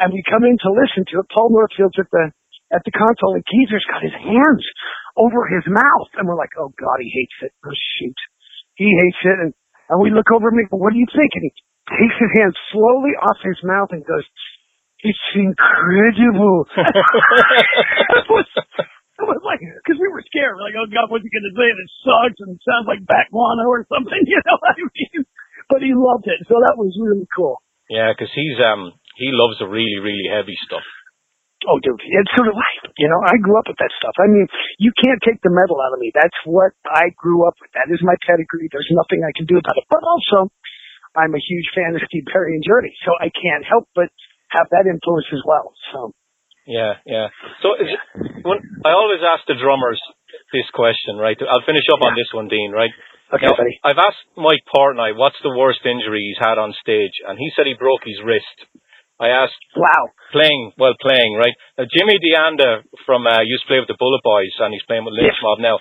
S1: And we come in to listen to it. Paul Northfield's at the, at the console and Geezer's got his hands over his mouth. And we're like, oh God, he hates it. Oh shoot. He hates it. And, and we look over at me, what do you think? And he takes his hands slowly off his mouth and goes, it's incredible. it was, it was like, because we were scared. We're like, oh God, what's he going to say? And it sucks and it sounds like back guano or something, you know what I mean? But he loved it. So that was really cool.
S4: Yeah, because he's um he loves the really really heavy stuff.
S1: Oh, dude, it's sort of I. You know, I grew up with that stuff. I mean, you can't take the metal out of me. That's what I grew up with. That is my pedigree. There's nothing I can do about it. But also, I'm a huge fan of Steve Perry and Journey, so I can't help but have that influence as well. So,
S4: Yeah, yeah. So it, when, I always ask the drummers this question, right? I'll finish up on this one, Deen, right?
S1: okay,
S4: Now,
S1: buddy.
S4: I've asked Mike Portnoy what's the worst injury he's had on stage, and he said he broke his wrist. I asked
S1: Wow.
S4: playing, well, playing, right? Now, Jimmy D'Anda from uh, used to play with the Bullet Boys, and he's playing with Lynch
S1: Yes.
S4: Mob now.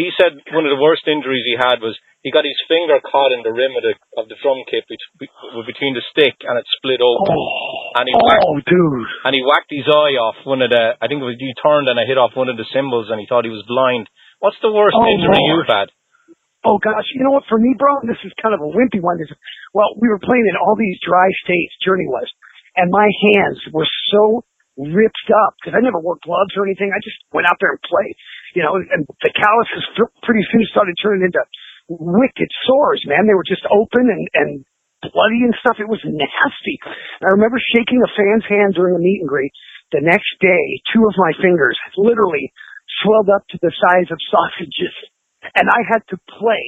S4: He said one of the worst injuries he had was he got his finger caught in the rim of the of the drum kit between the stick, and it split open.
S1: Oh,
S4: And he whacked,
S1: oh, dude.
S4: and he whacked his eye off one of the. I think it was he turned and I hit off one of the cymbals, and he thought he was blind. What's the worst
S1: Oh,
S4: injury
S1: Lord.
S4: you've had?
S1: Oh gosh, you know what? For me, bro, this is kind of a wimpy one. Is well, we were playing in all these dry states. Journey was, and my hands were so ripped up because I never wore gloves or anything. I just went out there and played, you know. And the calluses pretty soon started turning into wicked sores. Man, they were just open and and bloody and stuff. It was nasty. And I remember shaking a fan's hand during a meet and greet. The next day, two of my fingers literally swelled up to the size of sausages and I had to play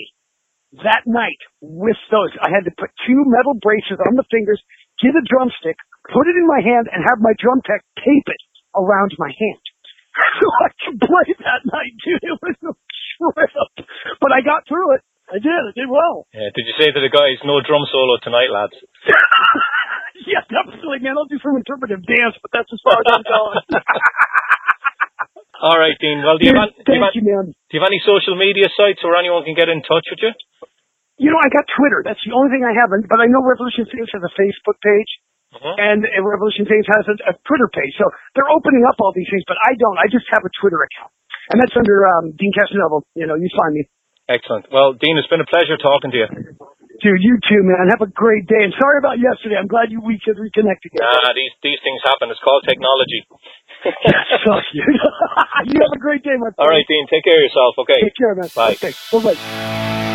S1: that night with those. I had to put two metal braces on the fingers, get a drumstick, put it in my hand, and have my drum tech tape it around my hand. So I could play that night, dude. It was a trip. But I got through it. I did. I did well.
S4: Yeah, did you say to the guys, no drum solo tonight, lads?
S1: yeah, definitely, man. I'll do some interpretive dance, but that's as far as I'm going.
S4: All right, Deen. Well, do you, have, do, you have,
S6: you, man.
S4: do you have any social media sites where anyone can get in touch with you?
S6: You know, I got Twitter. That's the only thing I haven't. But I know Revolution Saints has a Facebook page,
S4: Mhm.
S6: and uh, Revolution Saints has a, a Twitter page. So they're opening up all these things, but I don't. I just have a Twitter account, and that's under um, Deen Castronovo. You know, you find me.
S4: Excellent. Well, Deen, it's been a pleasure talking to you.
S6: Dude, you too, man. Have a great day. And sorry about yesterday. I'm glad you we could reconnect again.
S4: Nah, these these things happen. It's called technology.
S6: Fuck you. you have a great day, my friend.
S4: All right, Deen. Take care of yourself. Okay.
S6: Take care, man.
S4: Bye.
S6: Okay. Bye-bye.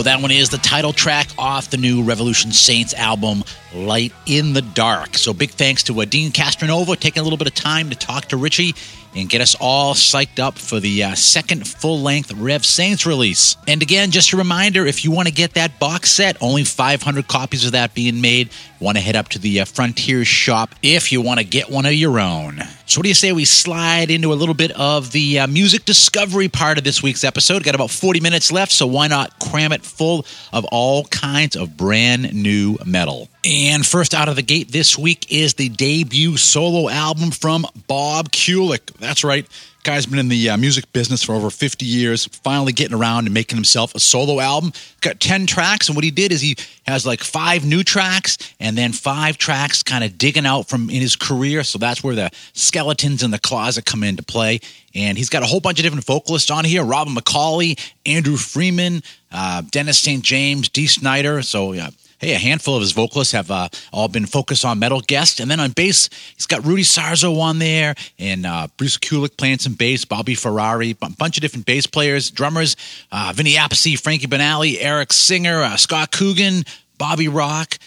S2: Go. That one is the title track off the new Revolution Saints album, Light in the Dark. So big thanks to uh, Deen Castronovo taking a little bit of time to talk to Richie and get us all psyched up for the uh, second full length Rev Saints release. And again, just a reminder if you want to get that box set, only 500 copies of that being made. Want to head up to the uh, Frontier shop if you want to get one of your own. So, what do you say we slide into a little bit of the uh, music discovery part of this week's episode? Got about 40 minutes left, so why not cram it full of all kinds of brand new metal? And first out of the gate this week is the debut solo album from Bob Kulick. That's right. Guy's been in the uh, music business for over 50 years, finally getting around and making himself a solo album. Got 10 tracks, and what he did is he has like five new tracks and then five tracks kind of digging out from in his career. So that's where the skeletons in the closet come into play. And he's got a whole bunch of different vocalists on here Robin McAuley, Andrew Freeman, uh, Dennis St. James, Dee Snider. So, yeah hey, a handful of his vocalists have uh, all been focused on metal guests. And then on bass, he's got Rudy Sarzo on there and uh, Bruce Kulick playing some bass, Bobby Ferrari, a bunch of different bass players, drummers, uh, Vinny Appice, Frankie Banali, Eric Singer, uh, Scott Coogan, Bobby Rock.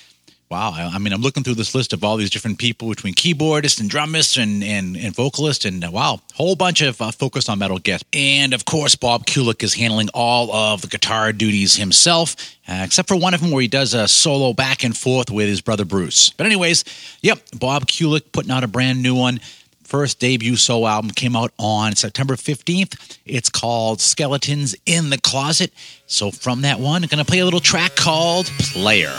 S2: Wow, I, I mean, I'm looking through this list of all these different people between keyboardists and drummers and and, and vocalists, and uh, wow, whole bunch of uh, focus on metal guests. And of course, Bob Kulick is handling all of the guitar duties himself, uh, except for one of them where he does a solo back and forth with his brother Bruce. But anyways, yep, Bob Kulick putting out a brand new one. First debut solo album came out on September 15th. It's called Skeletons in the Closet. So from that one, I'm going to play a little track called Player.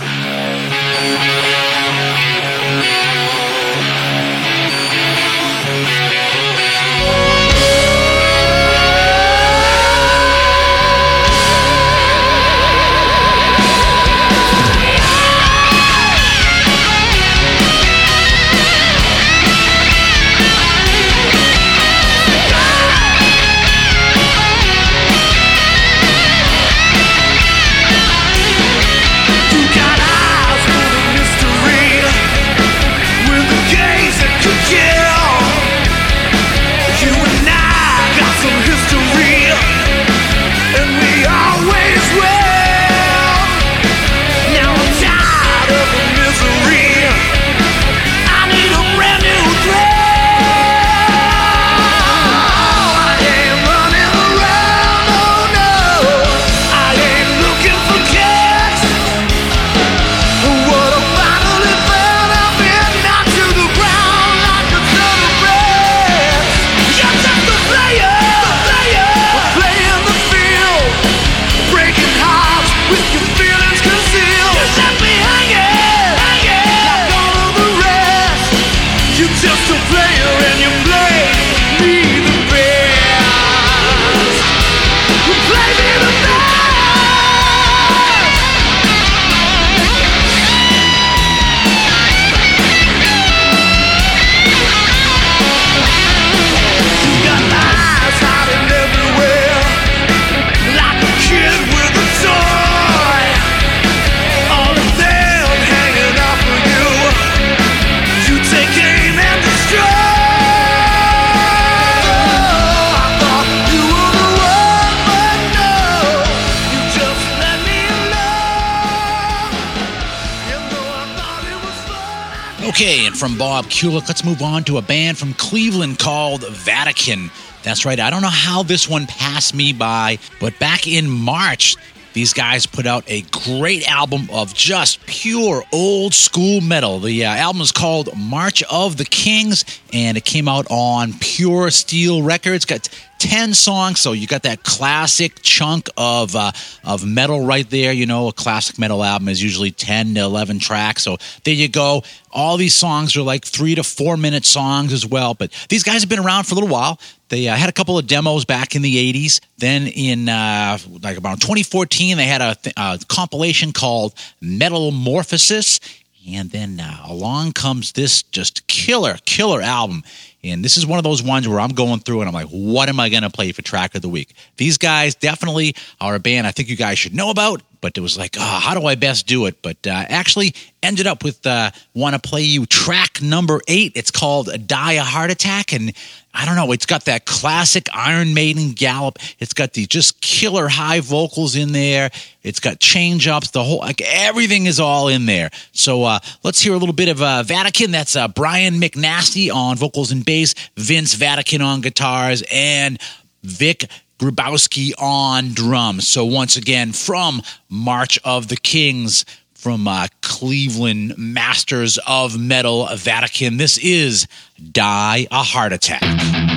S2: Bob Kulick, let's move on to a band from Cleveland called Vatican. That's right, I don't know how this one passed me by, but back in March, these guys put out a great album of just pure old school metal. The uh, album is called March of the Kings, and it came out on Pure Steel Records. Got 10 songs so you got that classic chunk of uh, of metal right there you know a classic metal album is usually 10 to 11 tracks so there you go all these songs are like three to four minute songs as well but these guys have been around for a little while they uh, had a couple of demos back in the 80s then in uh, like about 2014 they had a, th- a compilation called metamorphosis and then uh, along comes this just killer, killer album. And this is one of those ones where I'm going through and I'm like, what am I going to play for track of the week? These guys definitely are a band I think you guys should know about, but it was like, oh, how do I best do it? But uh, actually ended up with uh, want to play you track number eight. It's called Die a Heart Attack. And I don't know, it's got that classic Iron Maiden gallop. It's got the just killer high vocals in there. It's got change ups, the whole, like everything is all in there. So uh, let's hear a little bit of uh, Vatican. That's uh, Brian McNasty on vocals and bass, Vince Vatican on guitars, and Vic Grabowski on drums. So once again, from March of the Kings, from uh, Cleveland Masters of Metal Vatican, this is Die a Heart Attack.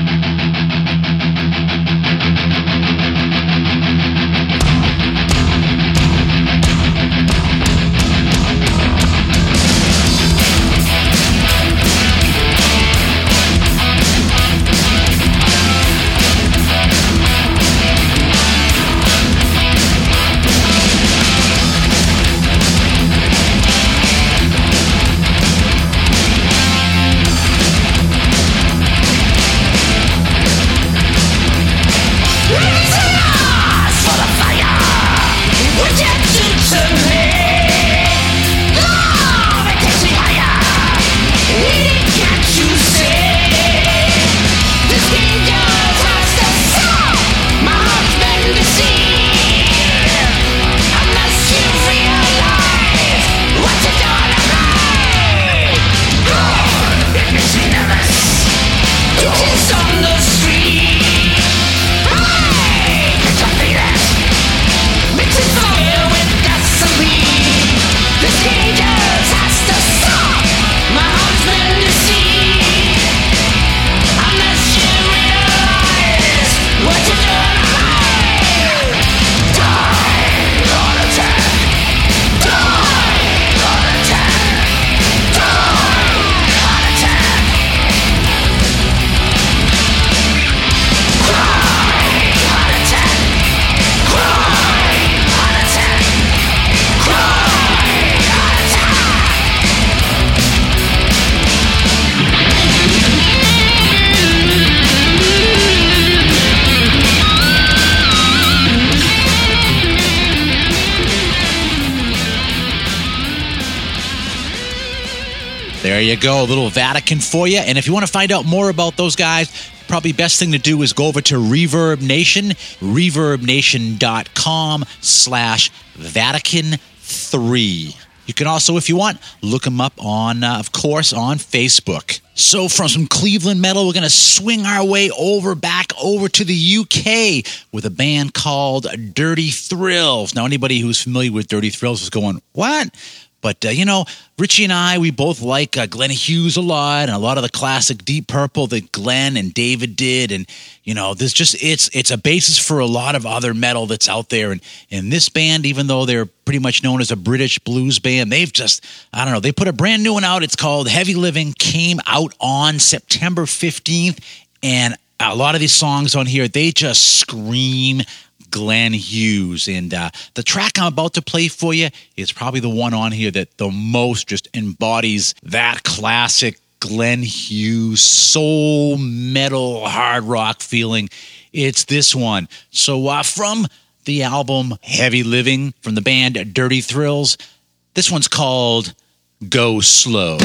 S5: You
S2: go, a little Vatican for you. And if you want to find out more about those guys, probably best thing to do is go over to Reverb Nation, reverbnation.com slash Vatican 3. You can also, if you want, look them up on, uh, of course, on Facebook. So from some Cleveland metal, we're going to swing our way over back over to the UK with a band called Dirty Thrills. Now, anybody who's familiar with Dirty Thrills is going, what? But, uh, you know, Richie and I, we both like uh, Glenn Hughes a lot and a lot of the classic Deep Purple that Glenn and David did. And, you know, there's just, it's, it's a basis for a lot of other metal that's out there. And, and this band, even though they're pretty much known as a British blues band, they've just, I don't know, they put a brand new one out. It's called Heavy Living, came out on September 15th. And a lot of these songs on here, they just scream Glenn Hughes. And uh, the track I'm about to play for you is probably the one on here that the most just embodies that classic Glenn Hughes soul metal hard rock feeling. It's this one. So uh, from the album Heavy Living from the band Dirty Thrills, this one's called Go Slow.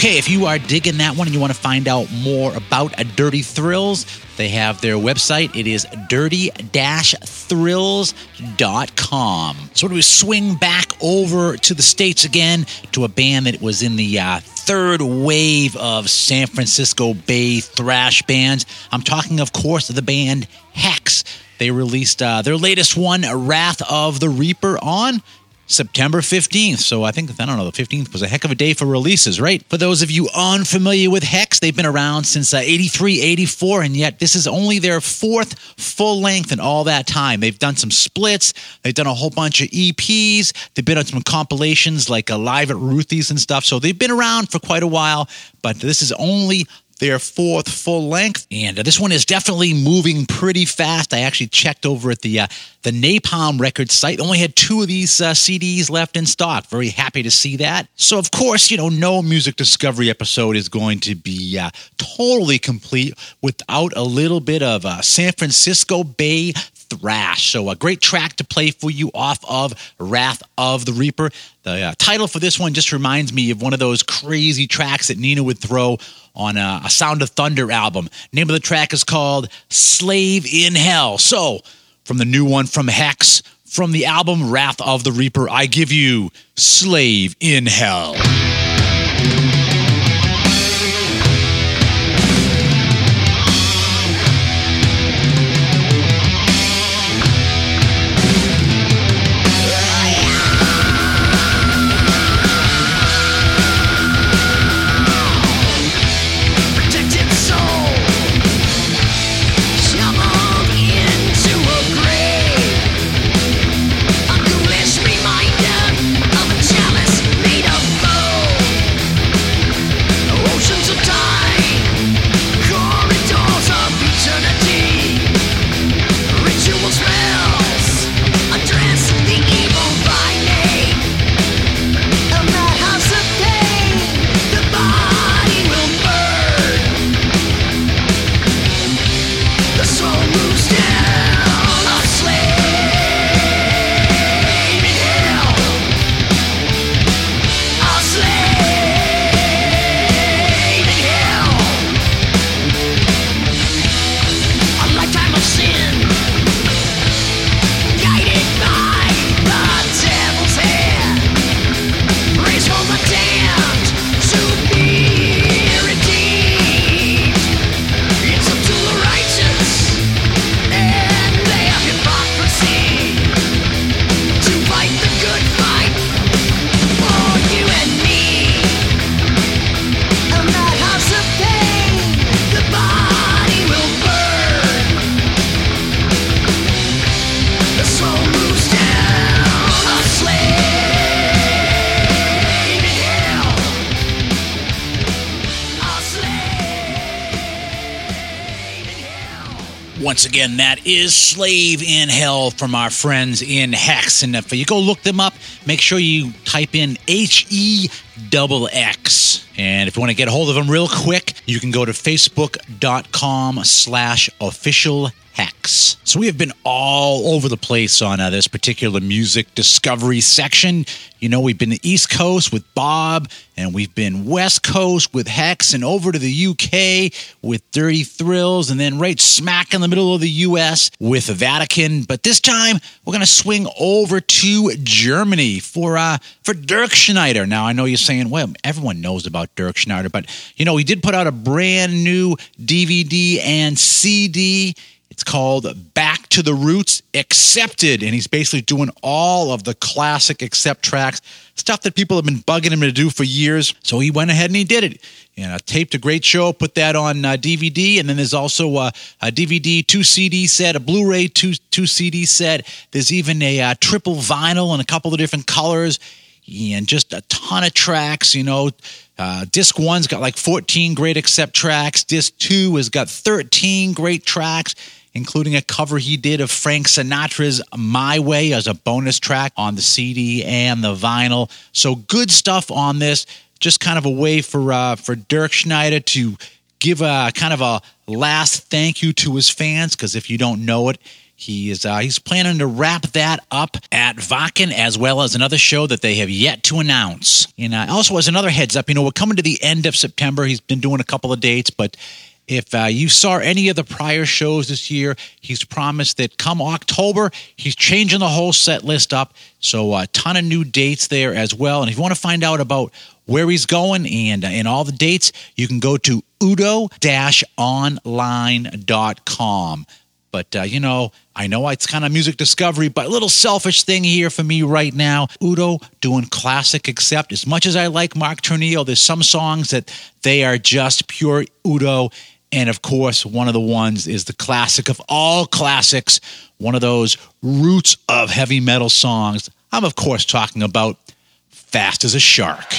S2: Okay, if you are digging that one and you want to find out more about Dirty Thrills, they have their website. It is dirty-thrills.com. So do we swing back over to the States again to a band that was in the uh, third wave of San Francisco Bay thrash bands. I'm talking, of course, of the band Hexx. They released uh, their latest one, Wrath of the Reaper, on September 15th. So I think, I don't know, the 15th was a heck of a day for releases, right? For those of you unfamiliar with Hexx, they've been around since uh, 83, 84, and yet this is only their fourth full length in all that time. They've done some splits, they've done a whole bunch of EPs, they've been on some compilations like uh, Live at Ruthie's and stuff. So they've been around for quite a while, but this is only their fourth full length, and uh, this one is definitely moving pretty fast. I actually checked over at the uh, the Napalm Records site; only had two of these uh, CDs left in stock. Very happy to see that. So, of course, you know, no music discovery episode is going to be uh, totally complete without a little bit of uh, San Francisco Bay thrash. So, a great track to play for you off of Wrath of the Reaper. The uh, title for this one just reminds me of one of those crazy tracks that Nina would throw on a, a Sound of Thunder album. Name of the track is called Slave in Hell. So, from the new one from Hexx, from the album Wrath of the Reaper, I give you Slave in Hell. Again, that is Slave in Hell from our friends in Hexx. And if you go look them up, make sure you type in H E double X. And if you want to get a hold of them real quick, you can go to facebook.com slash official So we have been all over the place on uh, this particular music discovery section. You know, we've been the East Coast with Bob, and we've been West Coast with Hexx, and over to the UK with Dirty Thrills, and then right smack in the middle of the US with Vatican. But this time, we're going to swing over to Germany for uh, for Dirk Schneider. Now, I know you're saying, well, everyone knows about Dirk Schneider, but you know, he did put out a brand new DVD and CD. It's called Back to the Roots Accepted. And he's basically doing all of the classic Accept tracks, stuff that people have been bugging him to do for years. So he went ahead and he did it. And know, taped a great show, put that on uh, DVD. And then there's also a DVD, two CD set, a Blu ray, two, two CD set. There's even a uh, triple vinyl in a couple of different colors and just a ton of tracks, you know. Uh, disc one's got like 14 great accept tracks. Disc two has got 13 great tracks, including a cover he did of Frank Sinatra's My Way as a bonus track on the CD and the vinyl. So good stuff on this. Just kind of a way for uh, for Dirk Schneider to give a kind of a last thank you to his fans because if you don't know it, he is uh, he's planning to wrap that up at Wacken as well as another show that they have yet to announce. And uh, also as another heads up, you know we're coming to the end of September. He's been doing a couple of dates, but if uh, you saw any of the prior shows this year, he's promised that come October, he's changing the whole set list up. So a ton of new dates there as well. And if you want to find out about where he's going and, uh, and all the dates, you can go to udo-online.com. But, uh, you know, I know it's kind of music discovery, but a little selfish thing here for me right now. Udo doing classic accept. As much as I like Mark Tornillo, there's some songs that they are just pure Udo. And of course, one of the ones is the classic of all classics, one of those roots of heavy metal songs. I'm, of course, talking about Fast as a Shark.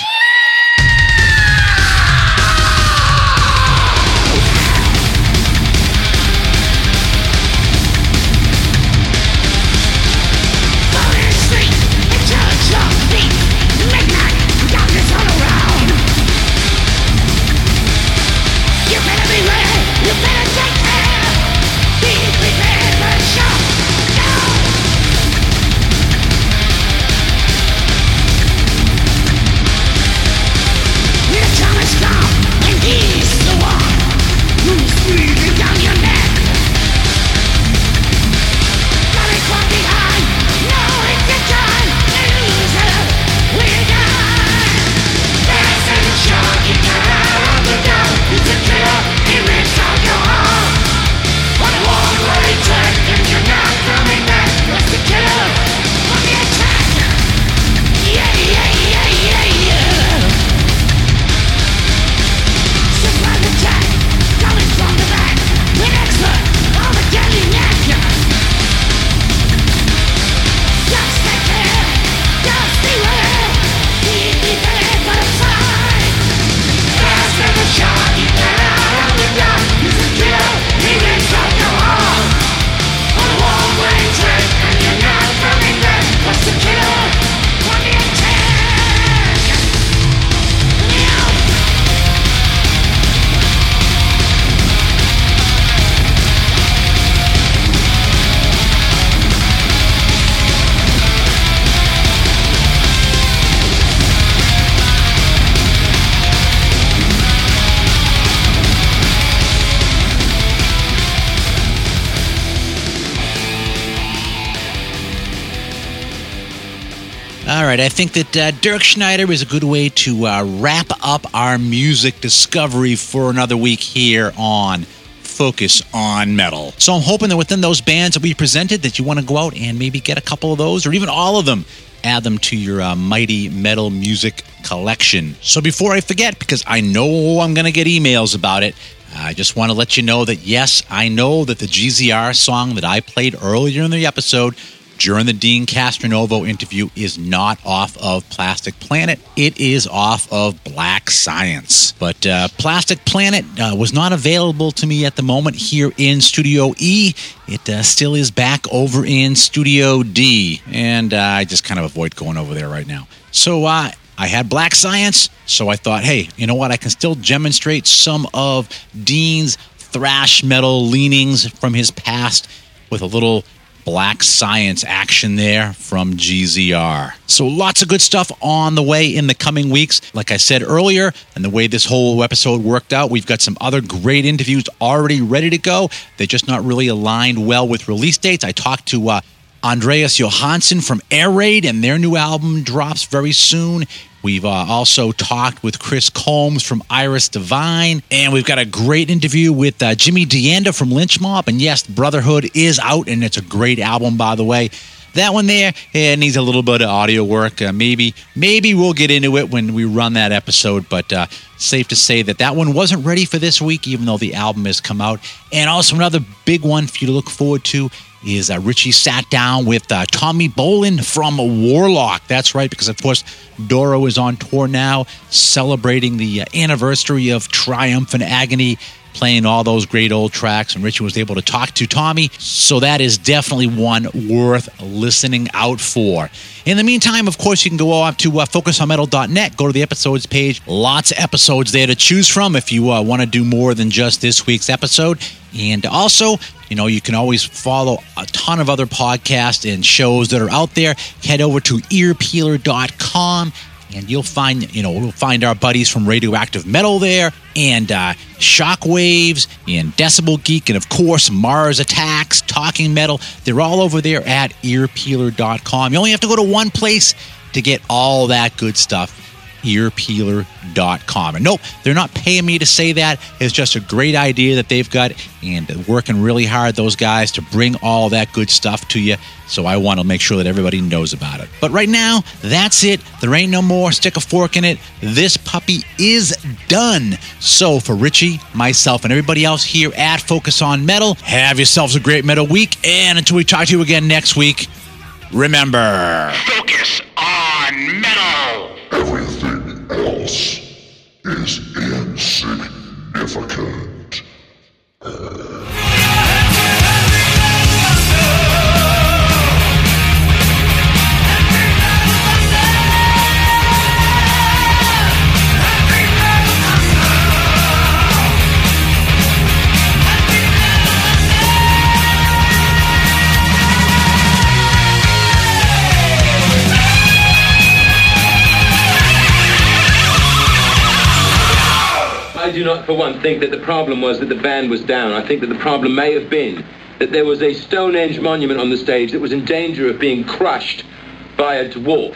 S2: All right, I think that uh, Dirk Schneider is a good way to uh, wrap up our music discovery for another week here on Focus on Metal. So I'm hoping that within those bands that we presented, that you want to go out and maybe get a couple of those, or even all of them, add them to your uh, mighty metal music collection. So before I forget, because I know I'm going to get emails about it. I just want to let you know that yes, I know that the GZR song that I played earlier in the episode during the Deen Castronovo interview is not off of Plastic Planet. It is off of Black Science. But uh, Plastic Planet uh, was not available to me at the moment here in Studio E. It uh, still is back over in Studio D. And uh, I just kind of avoid going over there right now. So uh, I had Black Science, so I thought, hey, you know what? I can still demonstrate some of Deen's thrash metal leanings from his past with a little Black Science action there from GZR. So lots of good stuff on the way in the coming weeks. Like I said earlier, and the way this whole episode worked out, we've got some other great interviews already ready to go. They're just not really aligned well with release dates. I talked to uh, Andreas Johansson from Air Raid, and their new album drops very soon. We've uh, also talked with Chris Combs from Iris Divine, and we've got a great interview with uh, Jimmy D'Anda from Lynch Mob. And yes, Brotherhood is out, and it's a great album, by the way. That one there it needs a little bit of audio work. Uh, maybe, maybe we'll get into it when we run that episode. But uh, safe to say that that one wasn't ready for this week, even though the album has come out. And also another big one for you to look forward to is uh, Richie sat down with uh, Tommy Bolan from Warlock. That's right, because of course Doro is on tour now, celebrating the uh, anniversary of Triumph and Agony. playing all those great old tracks, and Richie was able to talk to Tommy. So that is definitely one worth listening out for. In the meantime, of course, you can go up to uh, focusonmetal.net, go to the episodes page. Lots of episodes there to choose from if you uh, want to do more than just this week's episode. And also, you know, you can always follow a ton of other podcasts and shows that are out there. Head over to earpeeler.com and you'll find, you know, we'll find our buddies from Radioactive Metal there and uh, Shockwaves and Decibel Geek and, of course, Mars Attacks, Talking Metal. They're all over there at earpeeler.com. You only have to go to one place to get all that good stuff earpeeler.com. And nope, they're not paying me to say that. It's just a great idea that they've got and working really hard, those guys, to bring all that good stuff to you. So I want to make sure that everybody knows about it. But right now, that's it. There ain't no more. Stick a fork in it. This puppy is done. So for Richie, myself, and everybody else here at Focus on Metal, have yourselves a great metal week. And until we talk to you again next week, remember.
S7: Focus on metal.
S8: Else is insignificant.
S3: Do not, for one, think that the problem was that the band was down. I think that the problem may have been that there was a Stonehenge monument on the stage that was in danger of being crushed by a dwarf.